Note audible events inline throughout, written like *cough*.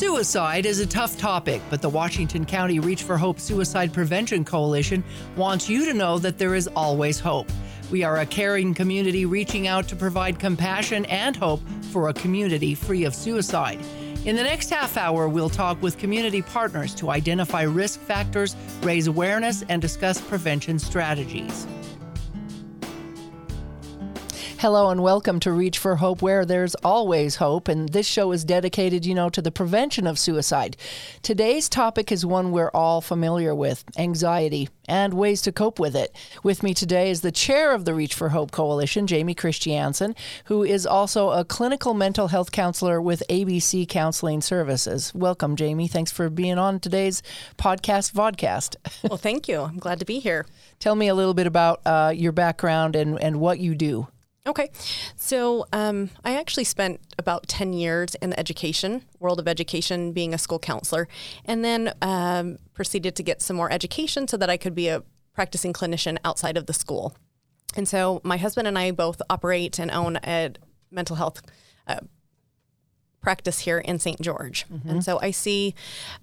Suicide is a tough topic, but the Washington County Reach for Hope Suicide Prevention Coalition wants you to know that there is always hope. We are a caring community reaching out to provide compassion and hope for a community free of suicide. In the next half hour, we'll talk with community partners to identify risk factors, raise awareness, and discuss prevention strategies. Hello and welcome to Reach for Hope, where there's always hope. And this show is dedicated, you know, to the prevention of suicide. Today's topic is one we're all familiar with anxiety and ways to cope with it. With me today is the chair of the Reach for Hope Coalition, Jamie Christiansen, who is also a clinical mental health counselor with ABC Counseling Services. Welcome, Jamie. Thanks for being on today's podcast, Vodcast. *laughs* Well, thank you. I'm glad to be here. Tell me a little bit about uh, your background and, and what you do. Okay. So um, I actually spent about 10 years in the education, world of education, being a school counselor, and then um, proceeded to get some more education so that I could be a practicing clinician outside of the school. And so my husband and I both operate and own a mental health uh, practice here in St. George. Mm-hmm. And so I see,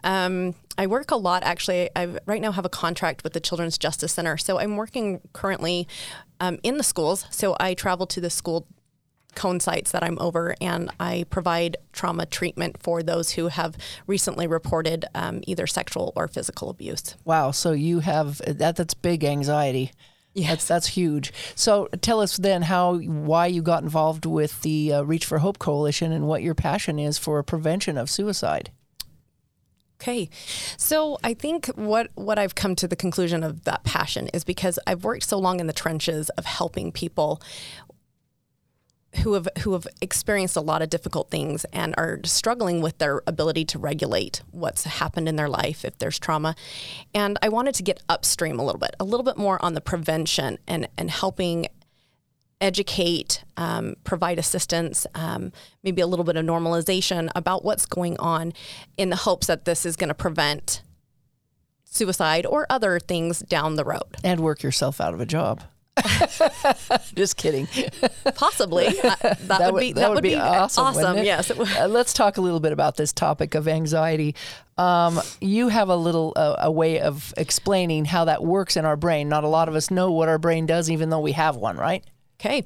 um, I work a lot actually. I right now have a contract with the Children's Justice Center. So I'm working currently um, in the schools. So I travel to the school cone sites that I'm over and I provide trauma treatment for those who have recently reported um, either sexual or physical abuse. Wow. So you have that, that's big anxiety. Yes. That's that's huge. So tell us then how why you got involved with the uh, Reach for Hope Coalition and what your passion is for prevention of suicide. Okay. So I think what what I've come to the conclusion of that passion is because I've worked so long in the trenches of helping people who have who have experienced a lot of difficult things and are struggling with their ability to regulate what's happened in their life if there's trauma. And I wanted to get upstream a little bit, a little bit more on the prevention and and helping educate, um, provide assistance, um, maybe a little bit of normalization about what's going on in the hopes that this is going to prevent suicide or other things down the road. And work yourself out of a job. *laughs* Just kidding. Possibly. *laughs* Uh, that, that, would be that, that would, be, be awesome. awesome. Yes. Uh, let's talk a little bit about this topic of anxiety. Um, you have a little uh, a way of explaining how that works in our brain. Not a lot of us know what our brain does, even though we have one, right? Okay.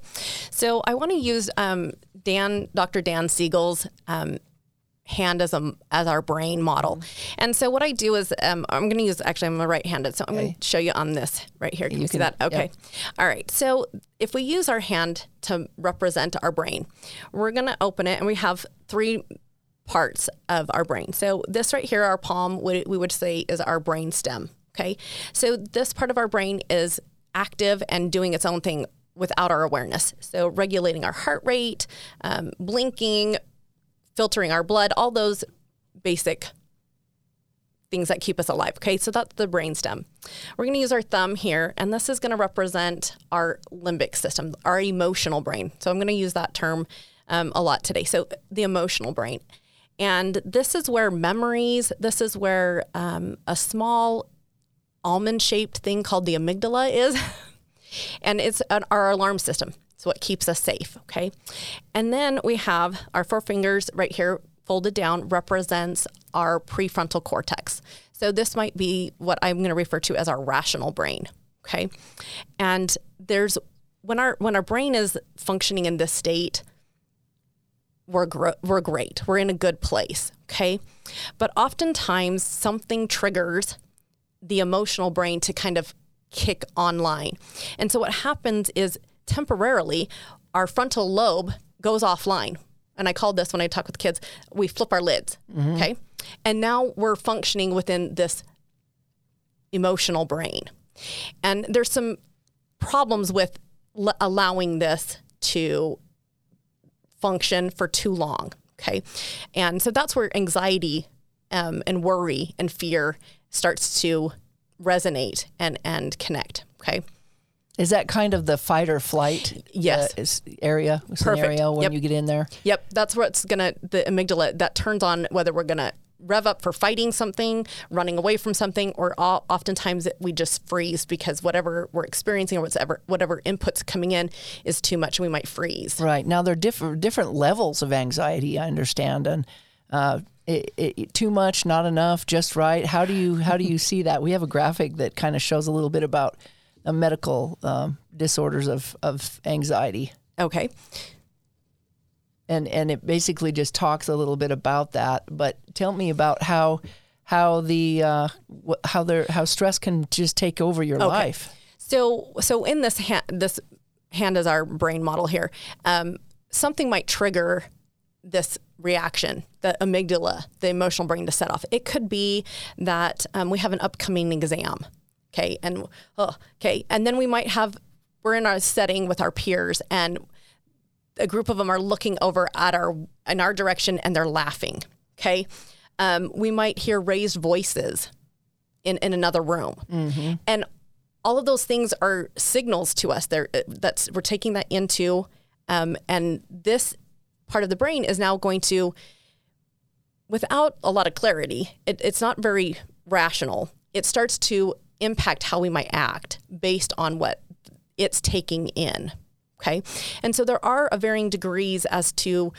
So I want to use um, Dan, Dr. Dan Siegel's um, hand as a as our brain model. Mm-hmm. And so what I do is um, I'm going to use actually I'm a right-handed, so I'm okay. going to show you on this right here. Can you, you can, see that? Okay. Yep. All right. So if we use our hand to represent our brain, we're going to open it, and we have three parts of our brain. So this right here, our palm, we would say is our brain stem. Okay. So this part of our brain is active and doing its own thing without our awareness. So regulating our heart rate, um, blinking, filtering our blood, all those basic things that keep us alive. Okay, so that's the brainstem. We're to use our thumb here, and this is to represent our limbic system, our emotional brain. So I'm to use that term um, a lot today. So the emotional brain. And this is where memories, this is where um, a small almond shaped thing called the amygdala is. *laughs* and it's an, our alarm system. It's what keeps us safe, okay? And then we have our four fingers right here folded down represents our prefrontal cortex. So this might be what I'm going to refer to as our rational brain, okay? And there's when our when our brain is functioning in this state, we're gr- we're great. We're in a good place, okay? But oftentimes something triggers the emotional brain to kind of kick online. And so what happens is temporarily our frontal lobe goes offline. And I call this when I talk with kids, we flip our lids. Mm-hmm. Okay. And now we're functioning within this emotional brain. And there's some problems with l- allowing this to function for too long. Okay. And so that's where anxiety um, and worry and fear starts to resonate and and connect. Okay. Is that kind of the fight or flight yes. Uh, area scenario when yep. you get in there? Yep, that's what's gonna the amygdala that turns on whether we're gonna rev up for fighting something, running away from something, or all, oftentimes we just freeze because whatever we're experiencing or whatever whatever inputs coming in is too much. We might freeze. Right now, there are different different levels of anxiety. I understand, and Uh, it, it, too much, not enough, just right. How do you how do you *laughs* see that? We have a graphic that kind of shows a little bit about uh, medical um, disorders of of anxiety. Okay. And and it basically just talks a little bit about that. But tell me about how how the uh, how there how stress can just take over your okay. life. So so in this hand this hand is our brain model here. Um, something might trigger this reaction, the amygdala, the emotional brain to set off. It could be that um, we have an upcoming exam, okay, and oh, okay, and then we might have we're in our setting with our peers, and a group of them are looking over at our in our direction, and they're laughing, okay. Um, we might hear raised voices in in another room, mm-hmm. and all of those things are signals to us. There, that's we're taking that into, um, and this part of the brain is now going to, without a lot of clarity, it, it's not very rational. It starts to impact how we might act based on what it's taking in. Okay. And so there are varying degrees as to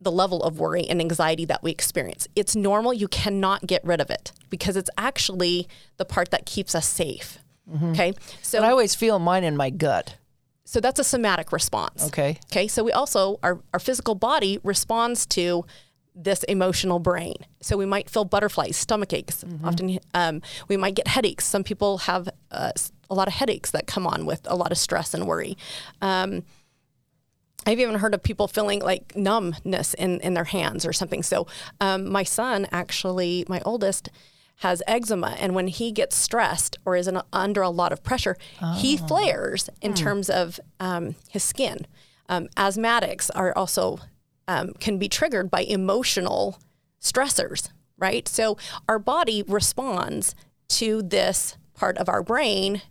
the level of worry and anxiety that we experience. It's normal. You cannot get rid of it because it's actually the part that keeps us safe. Mm-hmm. Okay. So but I always feel mine in my gut. So that's a somatic response. Okay. Okay. So we also, our, our physical body responds to this emotional brain. So we might feel butterflies, stomach aches. Mm-hmm. Often um, we might get headaches. Some people have uh, a lot of headaches that come on with a lot of stress and worry. Um, I've even heard of people feeling like numbness in, in their hands or something. So um, my son, actually, my oldest, has eczema and when he gets stressed or is in, under a lot of pressure oh. he flares in hmm. terms of um, his skin um, asthmatics are also um, can be triggered by emotional stressors right so our body responds to this part of our brain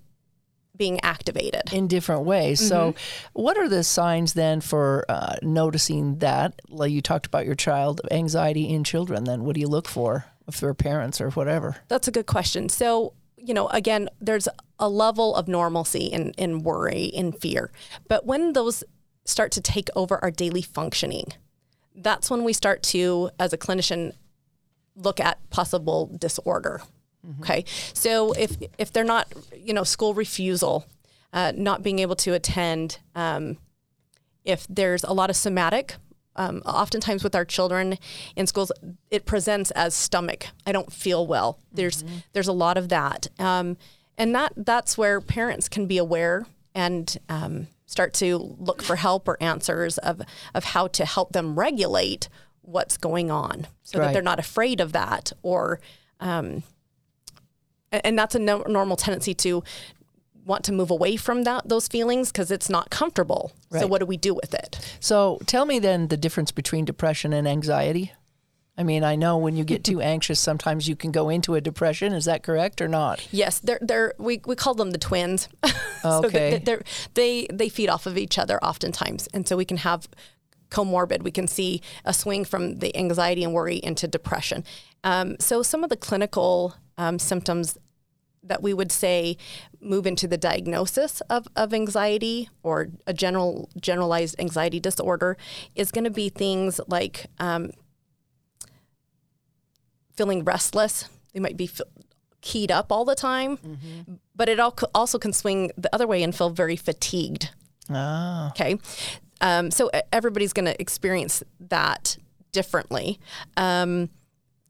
being activated in different ways. Mm-hmm. So, what are the signs then for uh, noticing that? Like you talked about your child anxiety in children. Then, what do you look for? If they're parents or whatever? That's a good question. So, you know, again, there's a level of normalcy in, in worry, in fear. But when those start to take over our daily functioning, that's when we start to, as a clinician, look at possible disorder. Mm-hmm. Okay. So if if they're not, you know, school refusal, uh, not being able to attend, um, if there's a lot of somatic um, oftentimes with our children in schools, it presents as stomach. I don't feel well. There's mm-hmm. there's a lot of that, um, and that that's where parents can be aware and um, start to look for help or answers of of how to help them regulate what's going on, so right. that they're not afraid of that or. Um, and that's a no- normal tendency to want to move away from that those feelings because it's not comfortable. Right. So what do we do with it? So tell me then the difference between depression and anxiety. I mean, I know when you get too *laughs* anxious, sometimes you can go into a depression. Is that correct or not? Yes, they're they're we, we call them the twins. Okay. *laughs* so they they they feed off of each other oftentimes, and so we can have comorbid. We can see a swing from the anxiety and worry into depression. Um, so some of the clinical um, symptoms that we would say move into the diagnosis of, of anxiety or a general generalized anxiety disorder is going to be things like um, feeling restless. They might be keyed up all the time, mm-hmm. but it also can swing the other way and feel very fatigued. Oh. Okay. Um, so everybody's going to experience that differently. Um,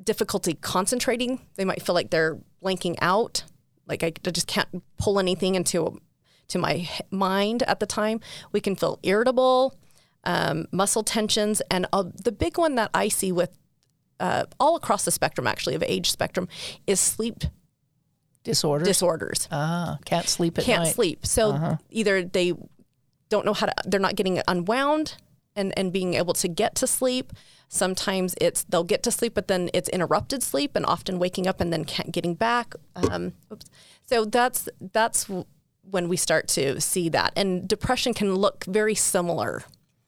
difficulty concentrating. They might feel like they're blanking out like I, I just can't pull anything into to my mind at the time. We can feel irritable, um, muscle tensions, and uh, the big one that I see with uh, all across the spectrum, actually, of age spectrum, is sleep disorders. Disorders. Ah, can't sleep at night. can't night. sleep. So uh-huh. either they don't know how to, they're not getting unwound and and being able to get to sleep. Sometimes it's they'll get to sleep, but then it's interrupted sleep, and often waking up and then getting back. Um, so that's that's when we start to see that, and depression can look very similar.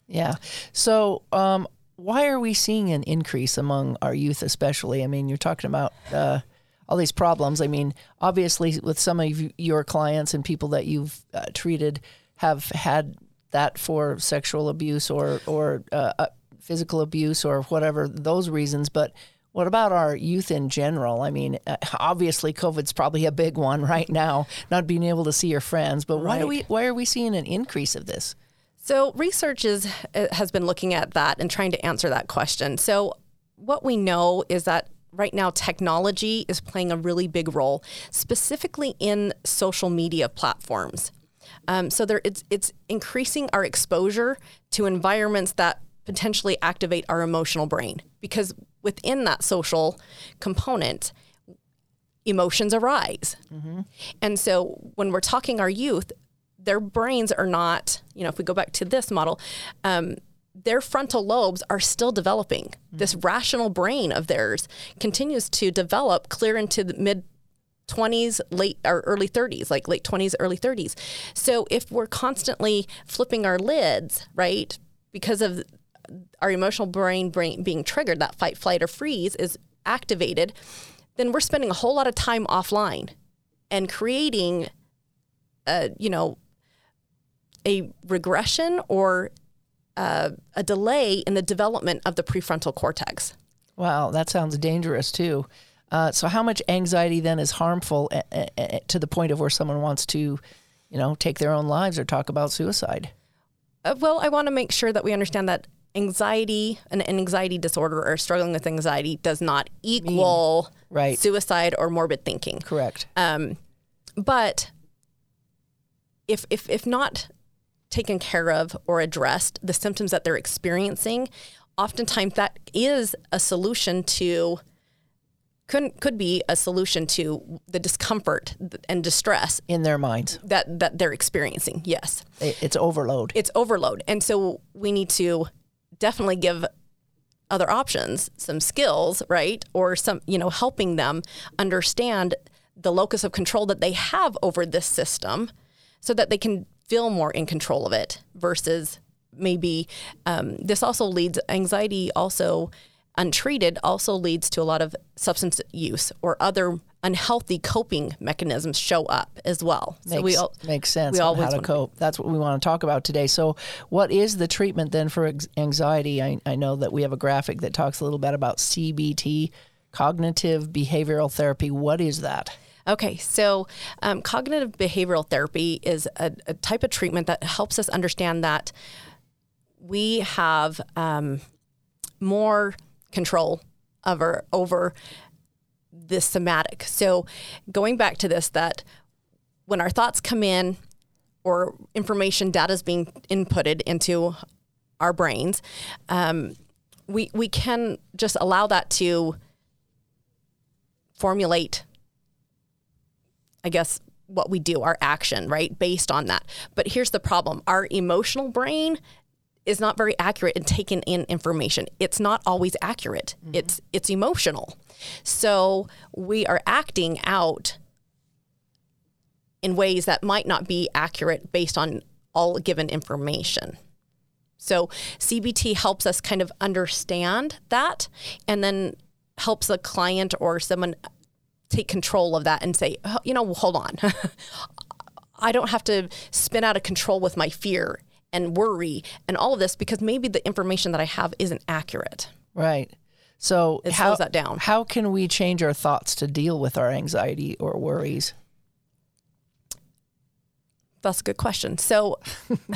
Yeah. So um, why are we seeing an increase among our youth, especially? I mean, you're talking about. Uh, all these problems. I mean, obviously, with some of your clients and people that you've uh, treated, have had that for sexual abuse or or uh, uh physical abuse or whatever those reasons, but what about our youth in general? I mean, uh, obviously, COVID's probably a big one *laughs* right now, not being able to see your friends. But why do we? Why are we seeing an increase of this? So research is uh, has been looking at that and trying to answer that question. So what we know is that right now technology is playing a really big role, specifically in social media platforms. Um, so there, it's it's increasing our exposure to environments that potentially activate our emotional brain because within that social component, emotions arise. Mm-hmm. And so when we're talking our youth, their brains are not, you know, if we go back to this model, um, their frontal lobes are still developing. Mm-hmm. This rational brain of theirs continues to develop clear into the mid 20s, late or early 30s, like late 20s, early 30s. So if we're constantly flipping our lids, right, because of our emotional brain, brain being triggered, that fight, flight, or freeze is activated, then we're spending a whole lot of time offline and creating, a, you know, a regression or uh, a delay in the development of the prefrontal cortex. Wow, that sounds dangerous too. Uh, so, how much anxiety then is harmful a- a- a- to the point of where someone wants to, you know, take their own lives or talk about suicide? Uh, well, I want to make sure that we understand that anxiety an anxiety disorder or struggling with anxiety does not equal right. suicide or morbid thinking. Correct. Um, but if, if, if not taken care of or addressed, the symptoms that they're experiencing, oftentimes that is a solution to could could be a solution to the discomfort and distress in their minds that that they're experiencing. Yes, it's overload. It's overload, and so we need to definitely give other options, some skills, right? Or some, you know, helping them understand the locus of control that they have over this system so that they can feel more in control of it versus maybe um, this also leads anxiety also untreated also leads to a lot of substance use or other unhealthy coping mechanisms show up as well. Makes, so we all, makes sense. We always how to cope. That's what we want to talk about today. So, what is the treatment then for anxiety? I, I know that we have a graphic that talks a little bit about CBT, cognitive behavioral therapy. What is that? Okay, so um, cognitive behavioral therapy is a, a, type of treatment that helps us understand that we have um, more control over over this somatic. So going back to this, that when our thoughts come in or information data is being inputted into our brains, um, we we can just allow that to formulate, I guess, what we do, our action, right, based on that. But here's the problem: our emotional brain is not very accurate in taking in information. It's not always accurate. Mm-hmm. It's it's emotional. So we are acting out in ways that might not be accurate based on all given information. So CBT helps us kind of understand that and then helps a client or someone take control of that and say, oh, you know, hold on. *laughs* I don't have to spin out of control with my fear and worry and all of this because maybe the information that I have isn't accurate. Right. So it how, slows that down. How can we change our thoughts to deal with our anxiety or worries? That's a good question. So *laughs*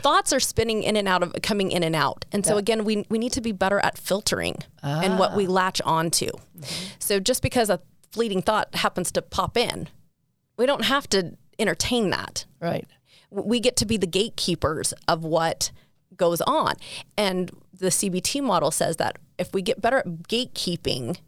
thoughts are spinning in and out of coming in and out. And so yeah. again, we we need to be better at filtering ah. and what we ah. latch onto. Mm-hmm. So just because a fleeting thought happens to pop in, we don't have to entertain that. Right we get to be the gatekeepers of what goes on. And the CBT model says that if we get better at gatekeeping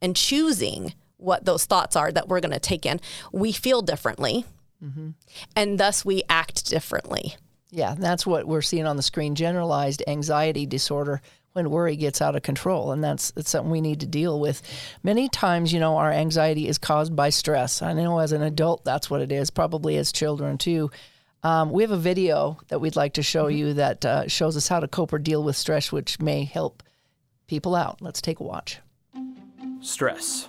and choosing what those thoughts are that we're going to take in, we feel differently. Mm-hmm. And thus we act differently. Yeah, that's what we're seeing on the screen generalized anxiety disorder when worry gets out of control. And that's, that's something we need to deal with. Many times, you know, our anxiety is caused by stress. I know as an adult, that's what it is, probably as children too. Um, we have a video that we'd like to show mm-hmm. you that uh, shows us how to cope or deal with stress, which may help people out. Let's take a watch. Stress.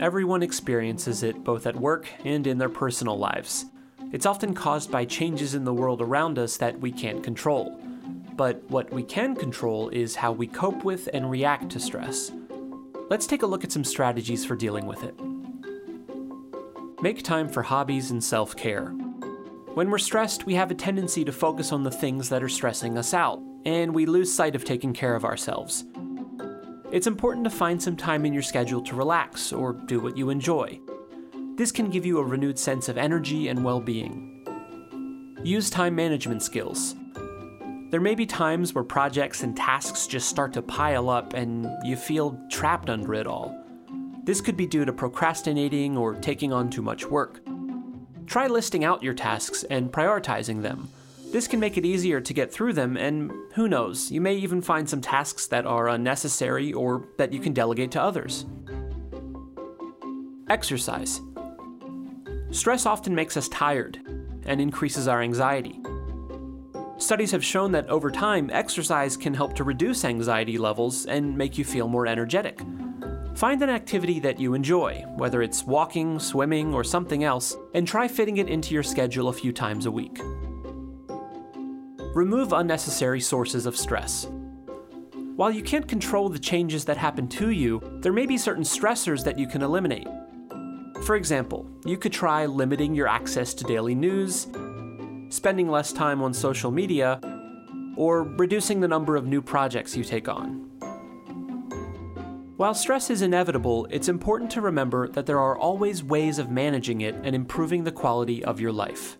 Everyone experiences it both at work and in their personal lives. It's often caused by changes in the world around us that we can't control. but what we can control is how we cope with and react to stress. Let's take a look at some strategies for dealing with it. Make time for hobbies and self care. When we're stressed, we have a tendency to focus on the things that are stressing us out, and we lose sight of taking care of ourselves. It's important to find some time in your schedule to relax or do what you enjoy. This can give you a renewed sense of energy and well being. Use time management skills. There may be times where projects and tasks just start to pile up and you feel trapped under it all. This could be due to procrastinating or taking on too much work. Try listing out your tasks and prioritizing them. This can make it easier to get through them, and who knows, you may even find some tasks that are unnecessary or that you can delegate to others. Exercise. Stress often makes us tired and increases our anxiety. Studies have shown that over time, exercise can help to reduce anxiety levels and make you feel more energetic. Find an activity that you enjoy, whether it's walking, swimming, or something else, and try fitting it into your schedule a few times a week. Remove unnecessary sources of stress. While you can't control the changes that happen to you, there may be certain stressors that you can eliminate. For example, you could try limiting your access to daily news, spending less time on social media, or reducing the number of new projects you take on. While stress is inevitable, it's important to remember that there are always ways of managing it and improving the quality of your life.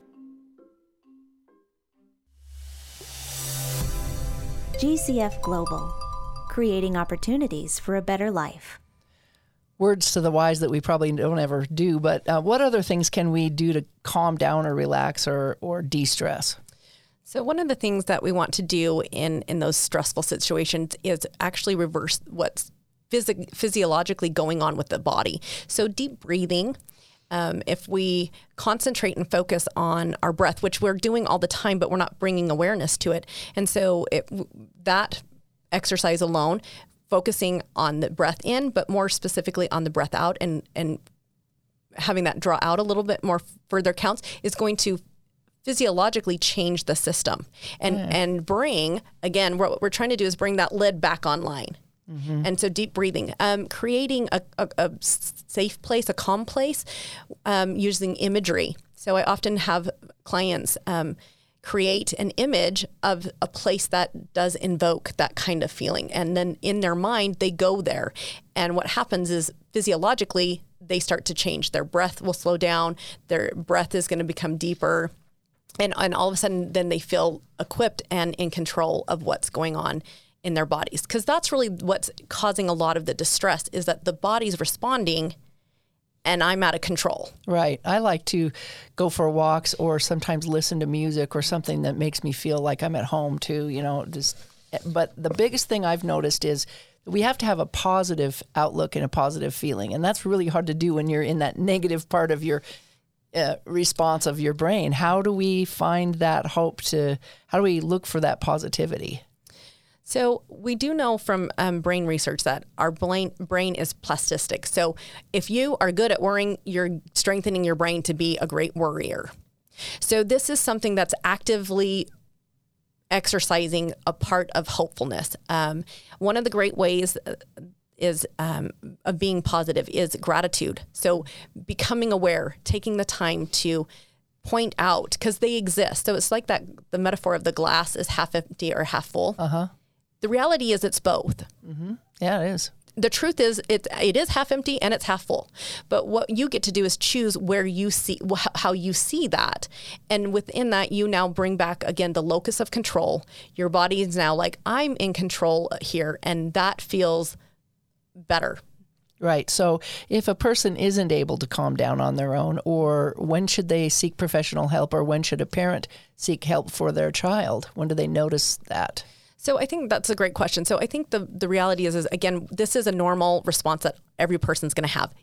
GCF Global, creating opportunities for a better life. Words to the wise that we probably don't ever do, but uh, what other things can we do to calm down or relax or, or de stress? So one of the things that we want to do in in those stressful situations is actually reverse what's physi- physiologically going on with the body. So deep breathing. Um, if we concentrate and focus on our breath, which we're doing all the time, but we're not bringing awareness to it, and so it, that exercise alone, focusing on the breath in, but more specifically on the breath out, and and having that draw out a little bit more further counts, is going to physiologically change the system and mm. and bring again what we're trying to do is bring that lid back online Mm-hmm. And so deep breathing, um, creating a, a, a, safe place, a calm place, um, using imagery. So I often have clients um, create an image of a place that does invoke that kind of feeling. And then in their mind, they go there. And what happens is physiologically, they start to change. Their breath will slow down, their breath is going to become deeper. And, and all of a sudden, then they feel equipped and in control of what's going on in their bodies because that's really what's causing a lot of the distress is that the body's responding and I'm out of control. Right. I like to go for walks or sometimes listen to music or something that makes me feel like I'm at home too, you know, just but the biggest thing I've noticed is we have to have a positive outlook and a positive feeling. And that's really hard to do when you're in that negative part of your uh, response of your brain. How do we find that hope to, how do we look for that positivity? So we do know from um, brain research that our brain brain is plastic. So if you are good at worrying, you're strengthening your brain to be a great worrier. So this is something that's actively exercising a part of hopefulness. Um, one of the great ways uh, is um, of being positive is gratitude. So becoming aware, taking the time to point out because they exist. So it's like that the metaphor of the glass is half empty or half full. Uh-huh. The reality is it's both. Mm-hmm. Yeah, it is. The truth is it it is half empty and it's half full. But what you get to do is choose where you see how you see that. And within that you now bring back again the locus of control. Your body is now like I'm in control here and that feels better. Right. So if a person isn't able to calm down on their own, or when should they seek professional help, or when should a parent seek help for their child? When do they notice that? So I think that's a great question. So I think the the reality is is again this is a normal response that every person's going to have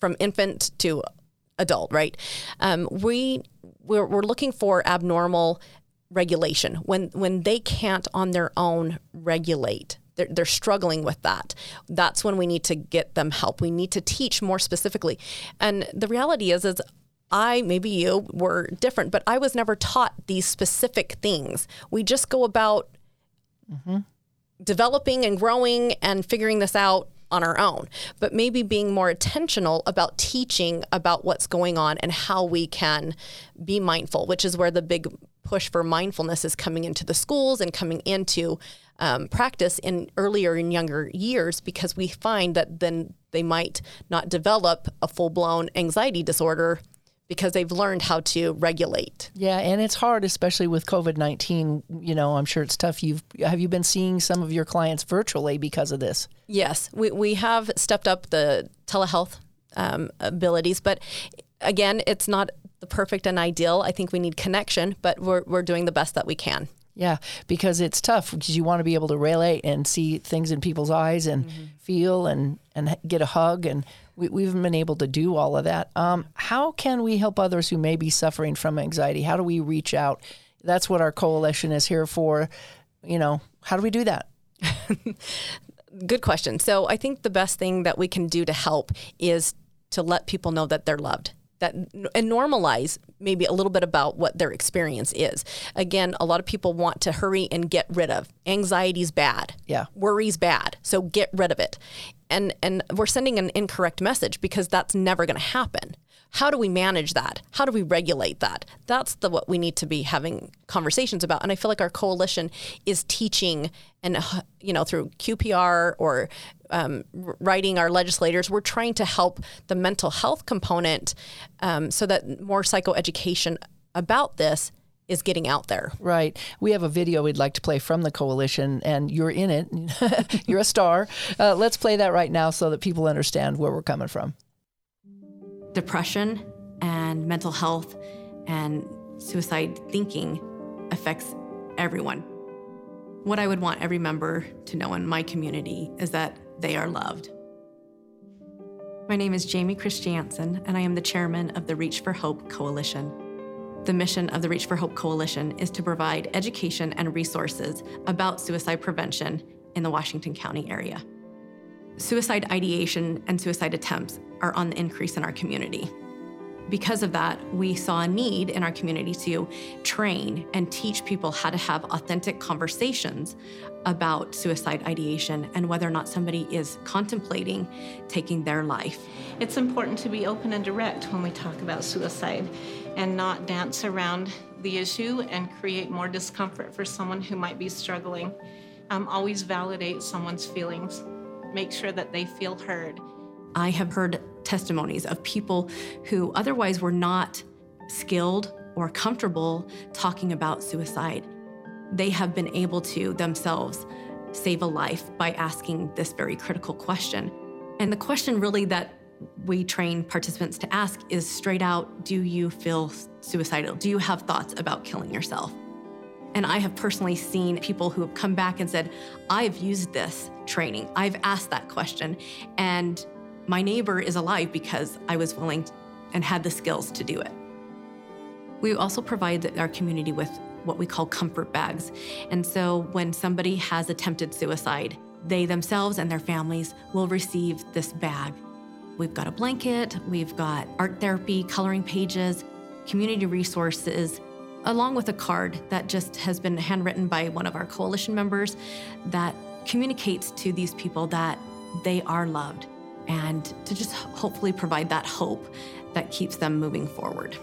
from infant to adult, right? Um, we we're, we're looking for abnormal regulation when when they can't on their own regulate. They're, they're struggling with that. That's when we need to get them help. We need to teach more specifically. And the reality is, is I, maybe you, were different, but I was never taught these specific things. We just go about developing and growing and figuring this out on our own, but maybe being more intentional about teaching about what's going on and how we can be mindful, which is where the big push for mindfulness is coming into the schools and coming into um, practice in earlier and younger years because we find that then they might not develop a full blown anxiety disorder because they've learned how to regulate. Yeah, and it's hard, especially with COVID nineteen. You know, I'm sure it's tough. You've have you been seeing some of your clients virtually because of this? Yes, we, we have stepped up the telehealth um, abilities, but again, it's not the perfect and ideal. I think we need connection, but we're, we're doing the best that we can. Yeah, because it's tough because you want to be able to relate and see things in people's eyes and feel and and get a hug and we, we haven't been able to do all of that. Um, how can we help others who may be suffering from anxiety? How do we reach out? That's what our coalition is here for. You know, how do we do that? *laughs* Good question. So I think the best thing that we can do to help is to let people know that they're loved. That and normalize maybe a little bit about what their experience is. Again, a lot of people want to hurry and get rid of. Anxiety's bad. Yeah. Worry's bad. So get rid of it. And and we're sending an incorrect message because that's never going to happen. How do we manage that? How do we regulate that? That's the what we need to be having conversations about. And I feel like our coalition is teaching and you know through QPR or um, writing our legislators, we're trying to help the mental health component um, so that more psychoeducation about this is getting out there. Right. We have a video we'd like to play from the coalition, and you're in it. *laughs* you're a star. Uh, let's play that right now so that people understand where we're coming from. Depression and mental health and suicide thinking affects everyone. What I would want every member to know in my community is that they are loved. My name is Jamie Christiansen, and I am the chairman of the Reach for Hope Coalition. The mission of the Reach for Hope Coalition is to provide education and resources about suicide prevention in the Washington County area. Suicide ideation and suicide attempts are on the increase in our community. Because of that, we saw a need in our community to train and teach people how to have authentic conversations about suicide ideation and whether or not somebody is contemplating taking their life. It's important to be open and direct when we talk about suicide and not dance around the issue and create more discomfort for someone who might be struggling. Um, always validate someone's feelings, make sure that they feel heard. I have heard testimonies of people who otherwise were not skilled or comfortable talking about suicide. They have been able to themselves save a life by asking this very critical question. And the question, really, that we train participants to ask is straight out Do you feel suicidal? Do you have thoughts about killing yourself? And I have personally seen people who have come back and said, I've used this training, I've asked that question, and my neighbor is alive because I was willing and had the skills to do it. We also provide our community with what we call comfort bags. And so when somebody has attempted suicide, they themselves and their families will receive this bag. We've got a blanket, we've got art therapy, coloring pages, community resources, along with a card that just has been handwritten by one of our coalition members that communicates to these people that they are loved and to just hopefully provide that hope that keeps them moving forward.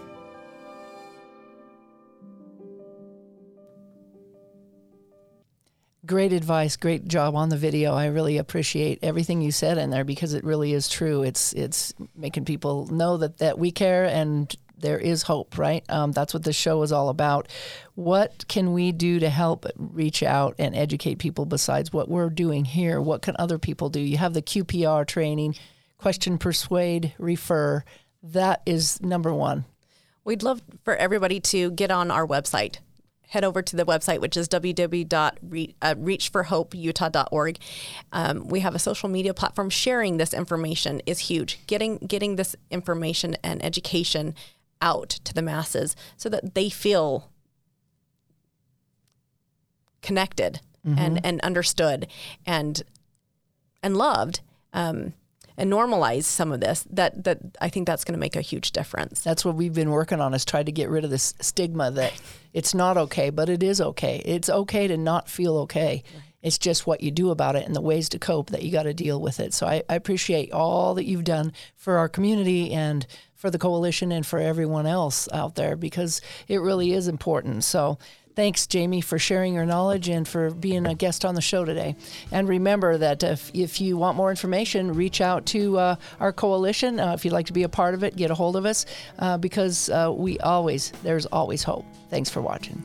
Great advice, great job on the video. I really appreciate everything you said in there because it really is true. It's it's making people know that that we care and there is hope, right? Um, that's what this show is all about. What can we do to help reach out and educate people besides what we're doing here? What can other people do? You have the QPR training, question, persuade, refer. That is number one. We'd love for everybody to get on our website. Head over to the website, which is www.reachforhopeutah.org. Um, we have a social media platform. Sharing this information is huge. Getting getting this information and education out to the masses so that they feel connected and, and understood and and loved. Um, and normalize some of this, that that I think that's going to make a huge difference. That's what we've been working on is try to get rid of this stigma that it's not okay, but it is okay. It's okay to not feel okay. It's just what you do about it and the ways to cope that you got to deal with it. So I, I appreciate all that you've done for our community and for the coalition and for everyone else out there because it really is important. So Thanks, Jamie, for sharing your knowledge and for being a guest on the show today. And remember that if, if you want more information, reach out to uh, our coalition. Uh, if you'd like to be a part of it, get a hold of us uh, because uh, we always, there's always hope. Thanks for watching.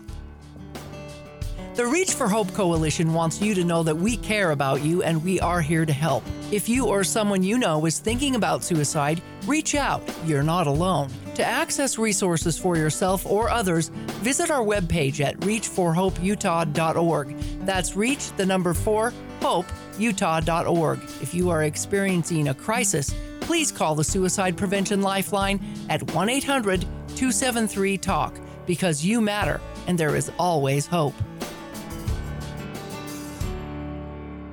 The Reach for Hope Coalition wants you to know that we care about you and we are here to help. If you or someone you know is thinking about suicide, reach out. You're not alone. To access resources for yourself or others, visit our webpage at reachforhopeutah.org. That's reach the number 4 hopeutah.org. If you are experiencing a crisis, please call the Suicide Prevention Lifeline at 1 800 273 TALK because you matter and there is always hope.